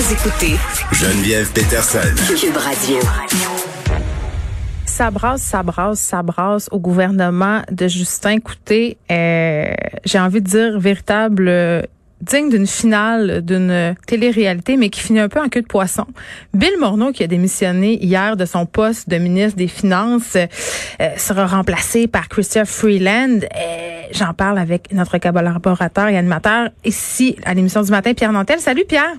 Vous écoutez Geneviève Peterson. Cube Radio. ça brasse, ça brasse, ça brasse au gouvernement de Justin Couté. Euh, J'ai envie de dire véritable euh, digne d'une finale d'une télé-réalité, mais qui finit un peu en queue de poisson. Bill Morneau, qui a démissionné hier de son poste de ministre des Finances, euh, sera remplacé par Christophe Freeland. Euh, J'en parle avec notre collaborateur et animateur ici à l'émission du matin, Pierre Nantel. Salut Pierre.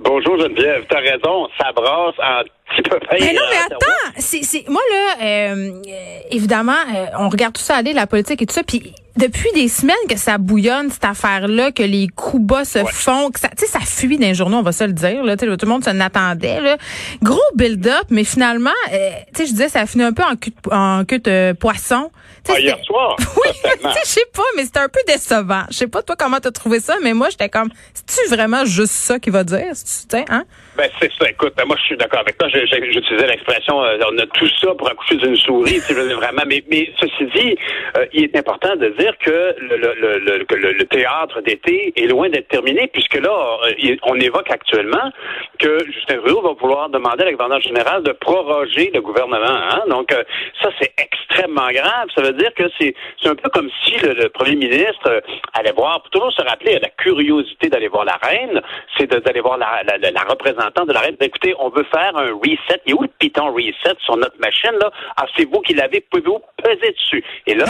Bonjour Geneviève, t'as raison, ça brasse en petit peu Mais non, mais attends, c'est, c'est, moi là, euh, évidemment, euh, on regarde tout ça aller, la politique et tout ça, puis depuis des semaines que ça bouillonne cette affaire-là, que les coups bas se font, que ça, tu sais, ça fuit les journaux, on va se le dire, là, tout le monde s'en attendait, là. Gros build-up, mais finalement, euh, tu sais, je disais, ça a fini un peu en de, en queue de poisson. Ah, hier soir. Oui, tu sais, je sais pas, mais c'était un peu décevant. Je sais pas toi comment t'as trouvé ça, mais moi j'étais comme, c'est-tu vraiment juste ça qu'il va dire, tu sais, hein? Ben c'est ça. Écoute, ben, moi je suis d'accord avec toi. J'utilisais l'expression, euh, on a tout ça pour accoucher d'une souris, sais, vraiment. Mais, mais ceci dit, euh, il est important de dire que le, théâtre d'été est loin d'être terminé, puisque là, euh, on évoque actuellement que Justin Trudeau va vouloir demander à la gouverneure générale de proroger le gouvernement. Hein? Donc ça, c'est extrêmement grave. Ça veut dire que c'est un peu comme si le, premier ministre allait voir, pour toujours se rappeler, la curiosité d'aller voir la reine, c'est d'aller voir la, représentante de la reine. Écoutez, on veut faire un reset. Est où le piton reset sur notre machine? là? Ah, c'est vous qui l'avez, pouvez-vous peser dessus? Et là,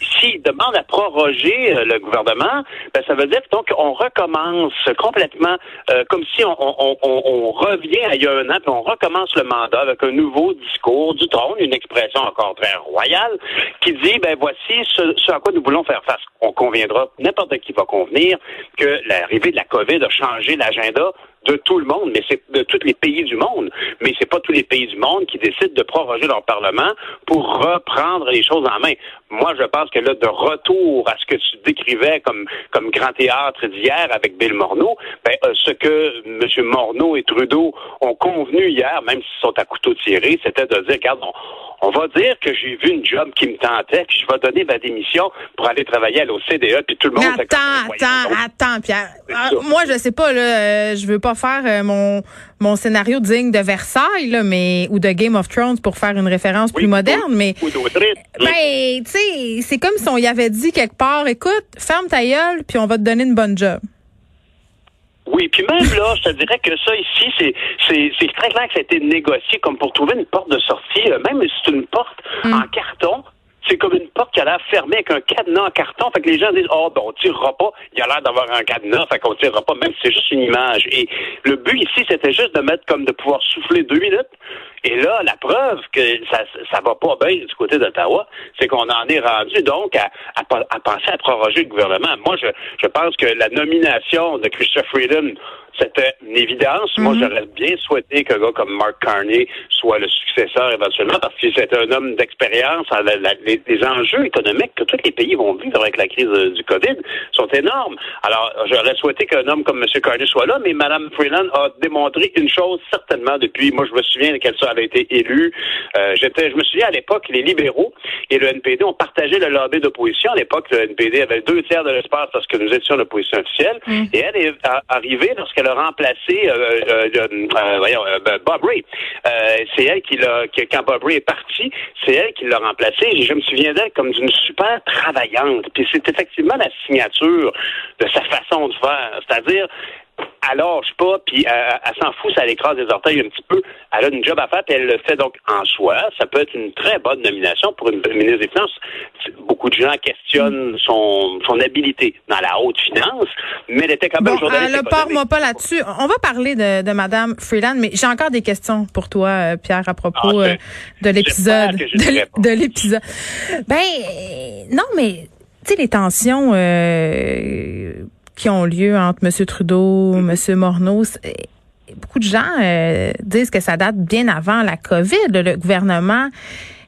s'il demande à proroger euh, le gouvernement, ben, ça veut dire donc on recommence complètement euh, comme si on, on, on, on, revient à il y a un an, puis on recommence le mandat avec un nouveau discours du trône, une expression encore très royale, qui dit ben voici ce, ce à quoi nous voulons faire face. On conviendra, n'importe qui va convenir, que l'arrivée de la COVID a changé l'agenda de tout le monde, mais c'est de tous les pays du monde. Mais c'est pas tous les pays du monde qui décident de proroger leur parlement pour reprendre les choses en main. Moi, je pense que là, de retour à ce que tu décrivais comme comme grand théâtre d'hier avec Bill Morneau, ben, euh, ce que M. Morneau et Trudeau ont convenu hier, même s'ils sont à couteau tiré, c'était de dire, regarde, on, va dire que j'ai vu une job qui me tentait, puis je vais donner ma démission pour aller travailler à l'OCDE, puis tout le monde... attends, attends, attends, Pierre. Ah, moi, je sais pas, là, euh, je veux pas faire euh, mon mon scénario digne de Versailles, là, mais ou de Game of Thrones pour faire une référence plus moderne, mais ben, tu sais, c'est comme si on y avait dit quelque part, écoute, ferme ta gueule, puis on va te donner une bonne job. Oui, puis même là, je te dirais que ça ici, c'est c'est très clair que ça a été négocié comme pour trouver une porte de sortie, euh, même si c'est une porte mm. en carton c'est comme une porte qui a l'air fermée avec un cadenas en carton. Fait que les gens disent, oh, ben, on tirera pas. Il a l'air d'avoir un cadenas, fait qu'on tirera pas, même si c'est juste une image. Et le but ici, c'était juste de mettre comme de pouvoir souffler deux minutes. Et là, la preuve que ça, ça va pas bien du côté d'Ottawa, c'est qu'on en est rendu donc à, à, penser à proroger le gouvernement. Moi, je, je pense que la nomination de Christopher Freedom c'était une évidence. Moi, mhm. j'aurais bien souhaité qu'un gars comme Mark Carney soit le successeur éventuellement parce que c'est un homme d'expérience. Les, enjeux économiques que tous les pays vont vivre avec la crise euh, du COVID sont énormes. Alors, j'aurais souhaité qu'un homme comme M. Carney soit là, mais Mme Freeland a démontré une chose certainement depuis, moi, je me souviens qu'elle avait été élue. Euh, j'étais, je me souviens à l'époque, les libéraux et le NPD ont partagé le lobby d'opposition. À l'époque, le NPD avait deux tiers de l'espace parce que nous étions l'opposition officielle. Mhm. Et elle est arrivée lorsqu'elle a remplacé euh, euh, euh, voyons, ben, Bob Ray. c'est elle qui l'a, quand Bob Ray est parti, c'est elle qui l'a remplacé. Et je me souviens d'elle comme d'une super travaillante. Puis c'est effectivement la signature de sa façon de faire. C'est-à-dire, elle lâche pas, puis elle, s'en fout, ça l'écrase des orteils un petit peu. Elle a une job à faire, puis elle le fait donc en soi. Ça peut être une très bonne nomination pour une ministre des Finances. Beaucoup de gens questionnent son, son habilité dans la haute finance, mais elle était quand même bon, journaliste. Ne parle-moi pas là-dessus. On va parler de, de Mme Freeland, mais j'ai encore des questions pour toi, euh, Pierre, à propos ah, euh, de l'épisode. De, l'épisode. Ben, non, mais, tu sais, les tensions... Euh, qui ont lieu entre M. Trudeau, M. Morneau, beaucoup de gens euh, disent que ça date bien avant la COVID. Le gouvernement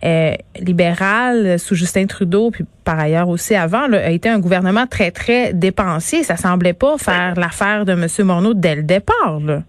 euh, libéral sous Justin Trudeau, puis par ailleurs aussi avant, a été un gouvernement très, très dépensier. Ça semblait pas faire l'affaire de M. Morneau dès le départ. Là.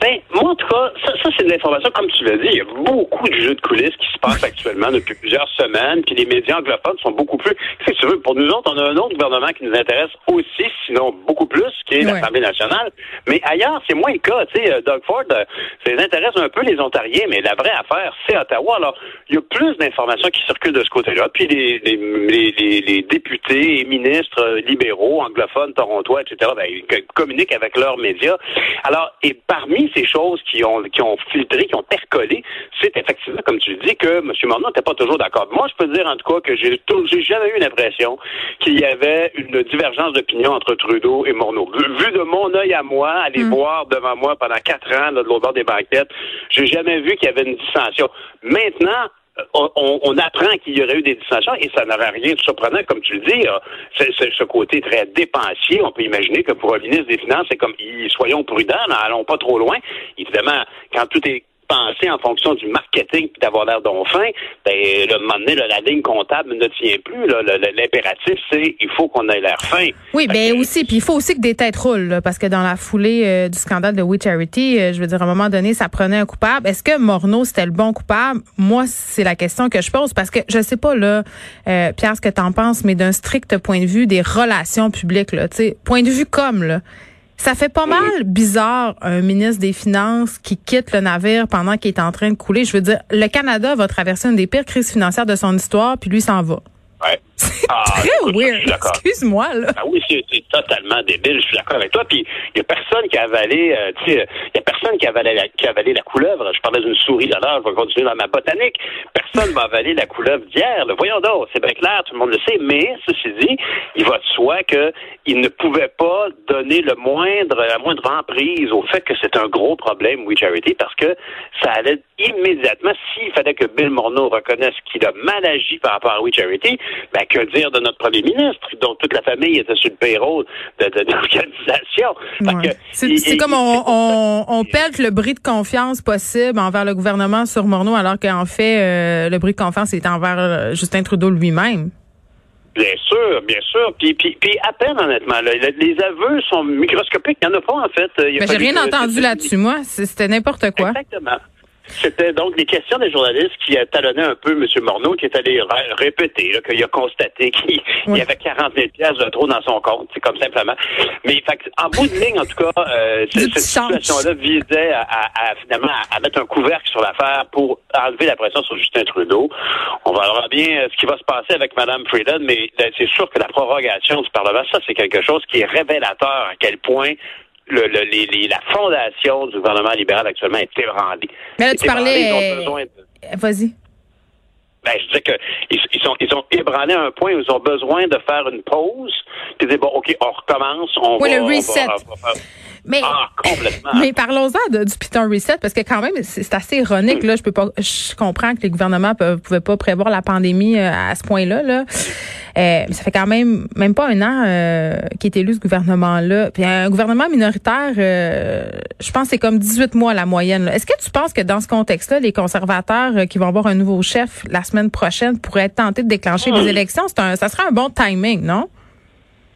Ben, moi, en tout cas, ça, ça c'est de l'information, comme tu l'as dit, il y a beaucoup de jeux de coulisses qui se passent actuellement depuis plusieurs semaines, puis les médias anglophones sont beaucoup plus... Que tu veux? Pour nous autres, on a un autre gouvernement qui nous intéresse aussi, sinon beaucoup plus, qui est l'Assemblée nationale. Mais ailleurs, c'est moins le cas. Tu sais, euh, Doug Ford, euh, ça les intéresse un peu les Ontariens, mais la vraie affaire, c'est Ottawa. Alors, il y a plus d'informations qui circulent de ce côté-là. Puis les, les, les, les, députés et ministres euh, libéraux, anglophones, torontois, etc., ben, ils communiquent avec leurs médias. Alors, et parmi ces choses qui ont, qui ont filtré, qui ont percolé, c'est effectivement, comme tu dis, que M. Morneau n'était pas toujours d'accord. Moi, je peux dire en tout cas que j'ai jamais eu l'impression qu'il y avait une divergence d'opinion entre Trudeau et Morneau. Vu, de mon œil à moi, aller mm. voir devant moi pendant quatre ans là, de l'autre bord des banquettes, j'ai jamais vu qu'il y avait une dissension. Maintenant, on, apprend qu'il y aurait eu des dissensions et ça n'aurait rien de surprenant, comme tu le dis. C'est, ce côté très dépensier. On peut imaginer que pour un ministre des Finances, c'est comme, soyons prudents, n'allons pas trop loin. Évidemment, quand tout est penser en fonction du marketing puis d'avoir l'air d'enfin, ben, le moment donné, la ligne comptable ne tient plus. L'impératif, c'est il faut qu'on ait l'air fin. Oui, ben aussi, puis il faut aussi que des têtes roulent, parce que dans la foulée euh, du scandale de We Charity, euh, je veux dire, à un moment donné, ça prenait un coupable. Est-ce que Morneau, c'était le bon coupable? Moi, c'est la question que je pose, parce que je sais pas, là, euh, Pierre, ce que tu en penses, mais d'un strict point de vue des relations publiques, là, tu sais, point de vue comme, là, ça fait pas mal bizarre un ministre des Finances qui quitte le navire pendant qu'il est en train de couler. Je veux dire, le Canada va traverser une des pires crises financières de son histoire, puis lui s'en va. Ouais. Ah, très weird. Excuse-moi, là. Ah oui, c'est totalement débile. Je suis d'accord avec toi. Puis, il n'y a personne qui a avalé, euh, tu sais, il y a personne qui a avalé la, qui a avalé la couleuvre. Je parlais d'une souris là je vais continuer dans ma botanique. Personne va avaler la couleuvre d'hier. Voyons donc, c'est bien clair, tout le monde le sait. Mais, ceci dit, il va de soi qu'il ne pouvait pas donner le moindre, la moindre emprise au fait que c'est un gros problème, We Charity, parce que ça allait immédiatement, s'il fallait que Bill Morneau reconnaisse qu'il a mal agi par rapport à We Charity, ben, que dire de notre premier ministre, dont toute la famille était sur le payroll de, de, l'organisation? C'est comme on, on, on pète le bris de confiance possible envers le gouvernement sur Morneau, alors qu'en fait, euh, le bris de confiance est envers euh, Justin Trudeau lui-même. Bien sûr, bien sûr. Puis, puis, puis à peine, honnêtement. les aveux sont microscopiques. Il n'y en a pas, en fait. Mais j'ai rien entendu là-dessus, moi. C'était n'importe quoi. Exactement. C'était donc des questions des journalistes qui talonnaient un peu M. Morneau, qui est allé répéter, qu'il a constaté qu'il y avait 40 000 pièces de trop dans son compte. C'est comme simplement. Mais en bout de ligne, en tout cas, euh, cette situation-là visait à, finalement à, mettre un couvercle sur l'affaire pour enlever la pression sur Justin Trudeau. On va voir bien euh, ce qui va se passer avec Mme Frieden, mais c'est sûr que la prorogation du Parlement, ça, c'est quelque chose qui est révélateur à quel point le, le, la fondation du gouvernement libéral actuellement est ébranlée. Mais là, tu parlais. Euh, vas-y. Ben, je disais qu'ils ils sont, ils sont ébranlés à un point où ils ont besoin de faire une pause, puis dire, bon, OK, on recommence, on oui, va... le reset. Mais, ah, complètement. mais parlons-en du Python Reset, parce que quand même, c'est assez ironique. Là, je peux pas, je comprends que les gouvernements ne pouvaient pas prévoir la pandémie euh, à ce point-là. Là. Euh, mais ça fait quand même même pas un an euh, qui est élu ce gouvernement-là. Puis un gouvernement minoritaire, euh, je pense c'est comme 18 mois la moyenne. Est-ce que tu penses que dans ce contexte-là, les conservateurs euh, qui vont avoir un nouveau chef la semaine prochaine pourraient tenter de déclencher des élections? C'est un, ça serait un bon timing, non?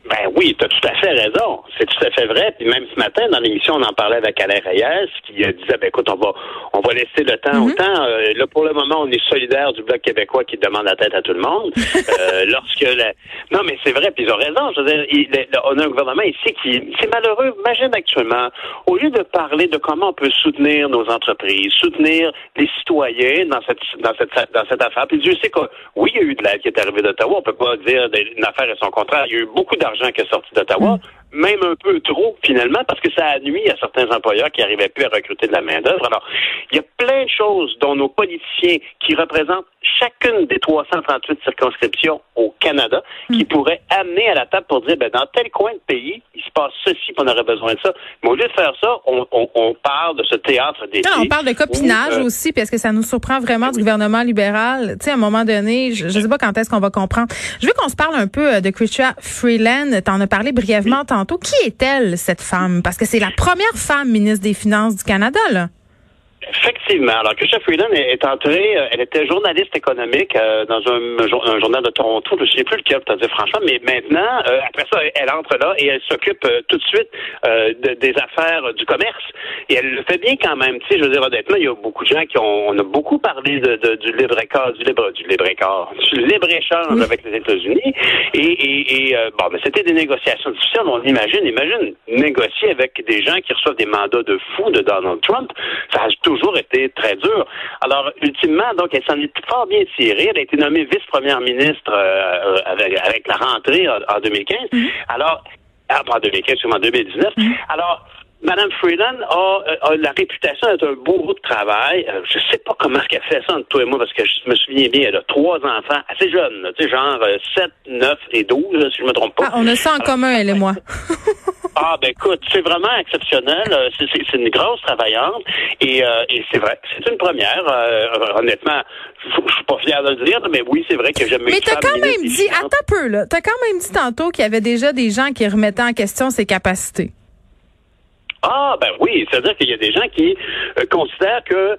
Ben oui, tu as tout à fait raison. C'est tout à fait vrai. Puis même ce matin, dans l'émission, on en parlait avec Alain Reyes, qui disait, ben écoute, on va, on va laisser le temps au mhm. temps. Euh, là, pour le moment, on est solidaire du Bloc québécois qui demande la tête à tout le monde. euh, lorsque la... Non, mais c'est vrai, puis ils ont raison. Je veux dire, on a un gouvernement ici qui... C'est malheureux. Imagine actuellement, au lieu de parler de comment on peut soutenir nos entreprises, soutenir les citoyens dans cette, dans cette, dans cette affaire, puis Dieu sait que, oui, il y a eu de l'aide qui est arrivée d'Ottawa. On peut pas dire une affaire et son contraire. Il y a eu beaucoup d'argent qui est sorti d'Ottawa, mm. même un peu trop finalement, parce que ça a nuit à certains employeurs qui n'arrivaient plus à recruter de la main-d'œuvre. Alors, il y a plein de choses dont nos politiciens qui représentent chacune des 338 circonscriptions au Canada qui mm. pourrait amener à la table pour dire, ben, dans tel coin de pays, il se passe ceci, qu'on aurait besoin de ça. Mais au lieu de faire ça, on, parle de ce théâtre des On parle de copinage euh, aussi, parce que ça nous surprend vraiment du gouvernement libéral. Tu sais, à un moment donné, je ne sais pas quand est-ce qu'on va comprendre. Je veux qu'on se parle un peu euh, de Chrystia Freeland. Tu en as parlé brièvement tantôt. Qui est-elle, cette femme? Parce que c'est la première femme ministre des Finances du Canada, là. Effectivement. Alors, Christian Freeland est entrée, euh, elle était journaliste économique euh, dans un, journal de Toronto, je ne sais plus lequel, pour te dire franchement, mais maintenant, euh, après ça, elle entre là et elle s'occupe tout de suite des affaires du commerce. Et elle le fait bien quand même. Tu sais, je veux dire, honnêtement, il y a beaucoup de gens qui ont, on a beaucoup parlé de, du libre-écart, du libre, du libre-écart, du libre-échange avec les États-Unis. Et, et, et bon, mais c'était des négociations difficiles. On imagine, imagine négocier avec des gens qui reçoivent des mandats de fou de Donald Trump. Ça a toujours été très dur. Alors, ultimement, donc, elle s'en est fort bien tirée. Elle a été nommée vice-première ministre euh, avec, avec, la rentrée en, 2015. Mm-hmm. Alors, ah, pas en 2015, en 2019. Alors, Madame Freeland a, la réputation d'être un beau bout de travail. Euh, je sais pas comment est-ce qu'elle fait ça entre toi et moi, parce que je me souviens bien, elle a trois enfants assez jeunes, tu sais, genre 7, euh, 9 et 12, si je me trompe pas. Ah, on a ça en commun, elle et moi. ah, ben écoute, c'est vraiment exceptionnel. Euh, c'est une grosse travaillante. Et, c'est vrai, c'est une première. honnêtement, je suis pas fier de le dire, mais oui, c'est vrai que j'aime Mais t'as quand même dit, attends un peu, là, t'as quand même dit tantôt qu'il y avait déjà des gens qui remettaient en question ses capacités. Ah, ben oui, c'est-à-dire qu'il y a des gens qui euh, considèrent que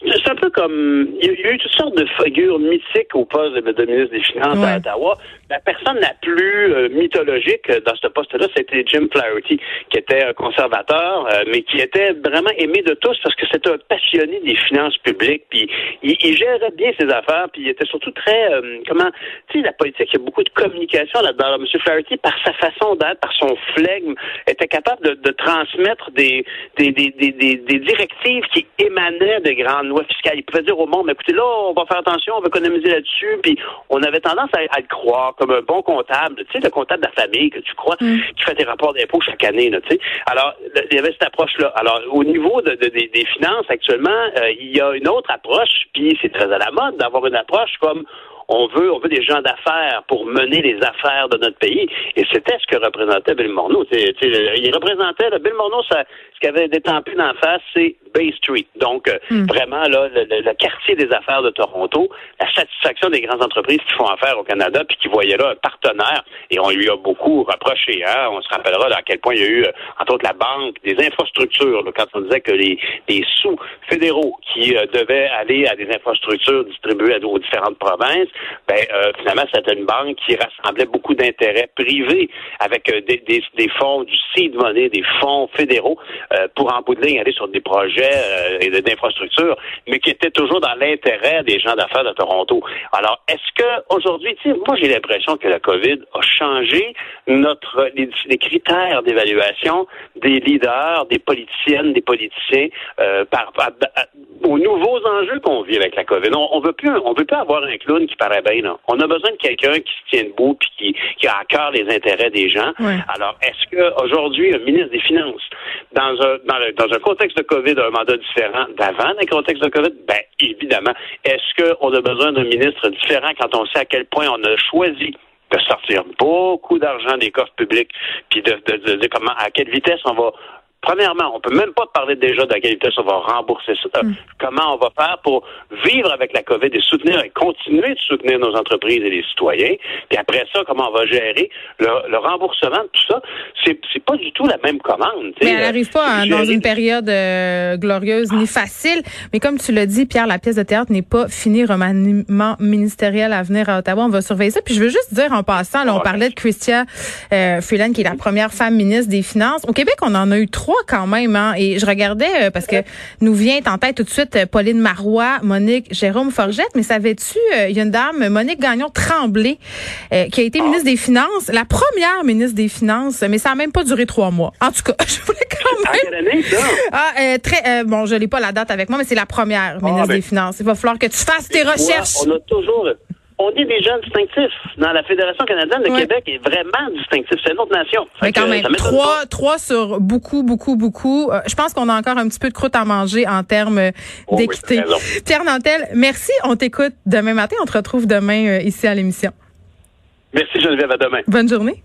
c'est un peu comme il y a eu toutes sortes de figures mythiques au poste de, ministre des Finances à Ottawa la personne la plus euh, mythologique dans ce poste-là, c'était Jim Flaherty, qui était un conservateur, euh, mais qui était vraiment aimé de tous parce que c'était un passionné des finances publiques. Puis il, gérait bien ses affaires, puis il était surtout très, euh, comment, tu sais, la politique, il y a beaucoup de communication là-dedans. M. Flaherty, par sa façon d'être, par son flegme, était capable de, de transmettre des des, des, des, des, directives qui émanaient de grandes lois fiscales. Il pouvait dire au monde, mais écoutez, là, on va faire attention, on va économiser là-dessus, puis on avait tendance à, à le croire comme un bon comptable, tu sais, le comptable de la famille que tu crois, mm. qui fait des rapports d'impôts chaque année, tu sais. Alors, il y avait cette approche-là. Alors, au niveau de, des finances, actuellement, euh, il y a une autre approche, puis c'est très à la mode d'avoir une approche comme on veut, on veut des gens d'affaires pour mener les affaires de notre pays. Et c'était ce que représentait Bill Morneau. il représentait, Bill Morneau, ça, ce qui avait détempé d'en face, c'est Bay Street. Donc, euh, hmm. vraiment, là, le, quartier des affaires de Toronto, la satisfaction des grandes entreprises qui font affaire au Canada, puis qui voyaient là un partenaire, et on lui a beaucoup reproché. Hein? On se rappellera à quel point il y a eu, euh, entre autres, la banque, des infrastructures, quand on disait que les, les sous fédéraux qui euh, devaient aller à des infrastructures distribuées aux différentes provinces, ben, finalement, c'était une banque qui rassemblait beaucoup d'intérêts privés avec des, des, des, fonds du seed money, des fonds fédéraux, pour en bout de ligne aller sur des projets euh, et d'infrastructures, mais qui était toujours dans l'intérêt des gens d'affaires de Toronto. Alors, est-ce que aujourd'hui, moi j'ai l'impression que la COVID a changé notre les, critères d'évaluation des leaders, des politiciennes, des politiciens euh, par, aux nouveaux enjeux qu'on vit avec la COVID. On, on veut plus, on veut pas avoir un clown qui paraît bien. Là. On a besoin de quelqu'un qui se tient debout puis qui, qui a à cœur les intérêts des gens. Alors, est-ce que aujourd'hui, un ministre des Finances, dans un dans, un contexte de COVID, un mandat différent d'avant le contexte de COVID? Ben, évidemment. Est-ce qu'on a besoin d'un ministre différent quand on sait à quel point on a choisi de sortir beaucoup d'argent des coffres publics, puis de, dire comment, à quelle vitesse on va Premièrement, on peut même pas parler déjà de la qualité on va rembourser ça. Mm. Comment on va faire pour vivre avec la COVID et soutenir et continuer de soutenir nos entreprises et les citoyens? Puis après ça, comment on va gérer le, remboursement de tout ça? C'est, c'est pas du tout la même commande. Mais elle n'arrive pas hein, dans une période euh, glorieuse ni facile. Mais comme tu l'as dit, Pierre, la pièce de théâtre n'est pas finie. Remaniement ministériel à venir à Ottawa. On va surveiller ça. Puis je veux juste dire en passant, là, on parlait de Christia euh, Freeland, qui est la première femme ministre des Finances. Au Québec, on en a eu trois quand même. Hein? Et je regardais, euh, parce que nous vient en tête tout de suite euh, Pauline Marois, Monique Jérôme Forgette, mais savais-tu, euh, il y a une dame, Monique Gagnon Tremblay, qui a été ministre des Finances, la première ministre des Finances, mais ça n'a même pas duré trois mois. En tout cas, je voulais quand même... Ah, très, bon, je n'ai pas la date avec moi, mais c'est la première ah, ministre ben des Finances. Il va falloir que tu fasses tes recherches. on a toujours on est des jeunes distinctifs. Dans la Fédération canadienne, le Québec est vraiment distinctif. C'est une autre nation. Mais quand même, trois, trois sur beaucoup, beaucoup, beaucoup. Euh, je pense qu'on a encore un petit peu de croûte à manger en termes oh d'équité. Pierre Nantel, merci. On t'écoute demain matin. On te retrouve demain euh, ici à l'émission. Merci Geneviève. À demain. Bonne journée.